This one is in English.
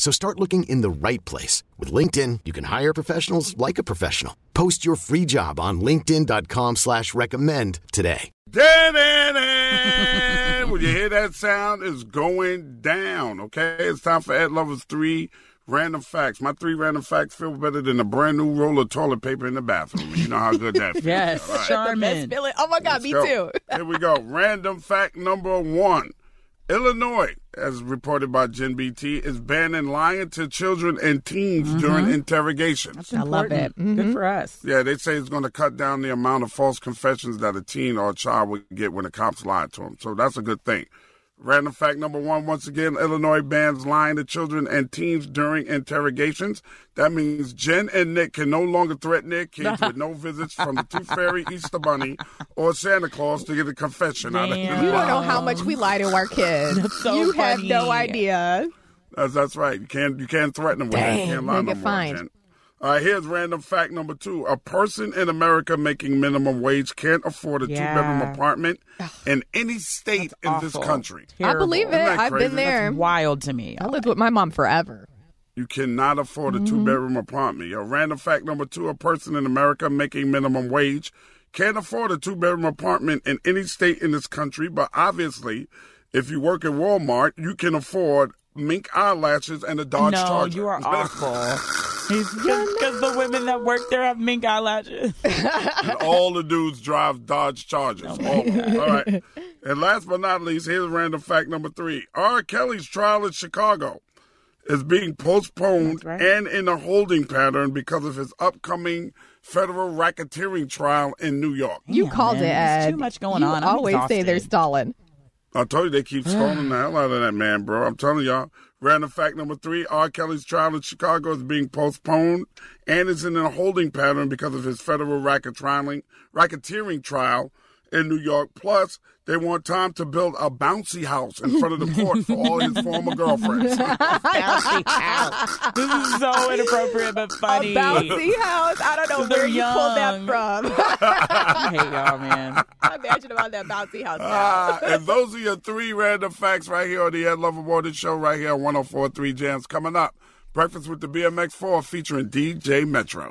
So start looking in the right place. With LinkedIn, you can hire professionals like a professional. Post your free job on linkedin.com slash recommend today. when you hear that sound, it's going down, okay? It's time for Ed Lover's three random facts. My three random facts feel better than a brand new roll of toilet paper in the bathroom. You know how good that feels. Yes, all right? charming. Feeling- Oh my God, Let's me go. too. Here we go. Random fact number one. Illinois, as reported by Gen BT, is banning lying to children and teens during interrogations. I love it. Good Mhm. for us. Yeah, they say it's going to cut down the amount of false confessions that a teen or a child would get when the cops lie to them. So that's a good thing. Random fact number one once again, Illinois bans lying to children and teens during interrogations. That means Jen and Nick can no longer threaten their kids with no visits from the Tooth Fairy, Easter Bunny, or Santa Claus to get a confession out of them. You don't know how much we lie to our kids. so you have no idea. That's, that's right. You can't you can't threaten them with that. You can't lie you'll no get more, fined. Jen. All right, here's random fact number two. A person in America making minimum wage can't afford a Yeah. two bedroom apartment in any state in this Awful. country. I believe it. I've been there. Wild to me. I lived with my mom forever. You cannot afford a Mm-hmm. two bedroom apartment. Yo, random fact number two a person in America making minimum wage can't afford a two bedroom apartment in any state in this country, but obviously, if you work at Walmart, you can afford mink eyelashes and a Dodge no, Charger. you are awful. Because the women that work there have mink eyelashes. and all the dudes drive Dodge Chargers. Oh all, oh, all right. And last but not least, here's random fact number three. R. Kelly's trial in Chicago is being postponed right. and in a holding pattern because of his upcoming federal racketeering trial in New York. You Yeah, called man, it, there's too much going you on. I'm always say they're stalling. I told you they keep stalling the hell out of that man, bro. I'm telling y'all. Random fact number three R. Kelly's trial in Chicago is being postponed and is in a holding pattern because of his federal racketeering, racketeering trial in New York. Plus, they want time to build a bouncy house in front of the court for all his former girlfriends. Bouncy house. This is so inappropriate but funny. A bouncy house. I don't know They're where you pulled that young. from. I hate y'all, man. Imagine about that bouncy house. now. Ah, and those are your three random facts right here on the Ed Lover Morning Show, right here on 1043 Jams. Coming up, Breakfast with the BMX4 featuring DJ Metro.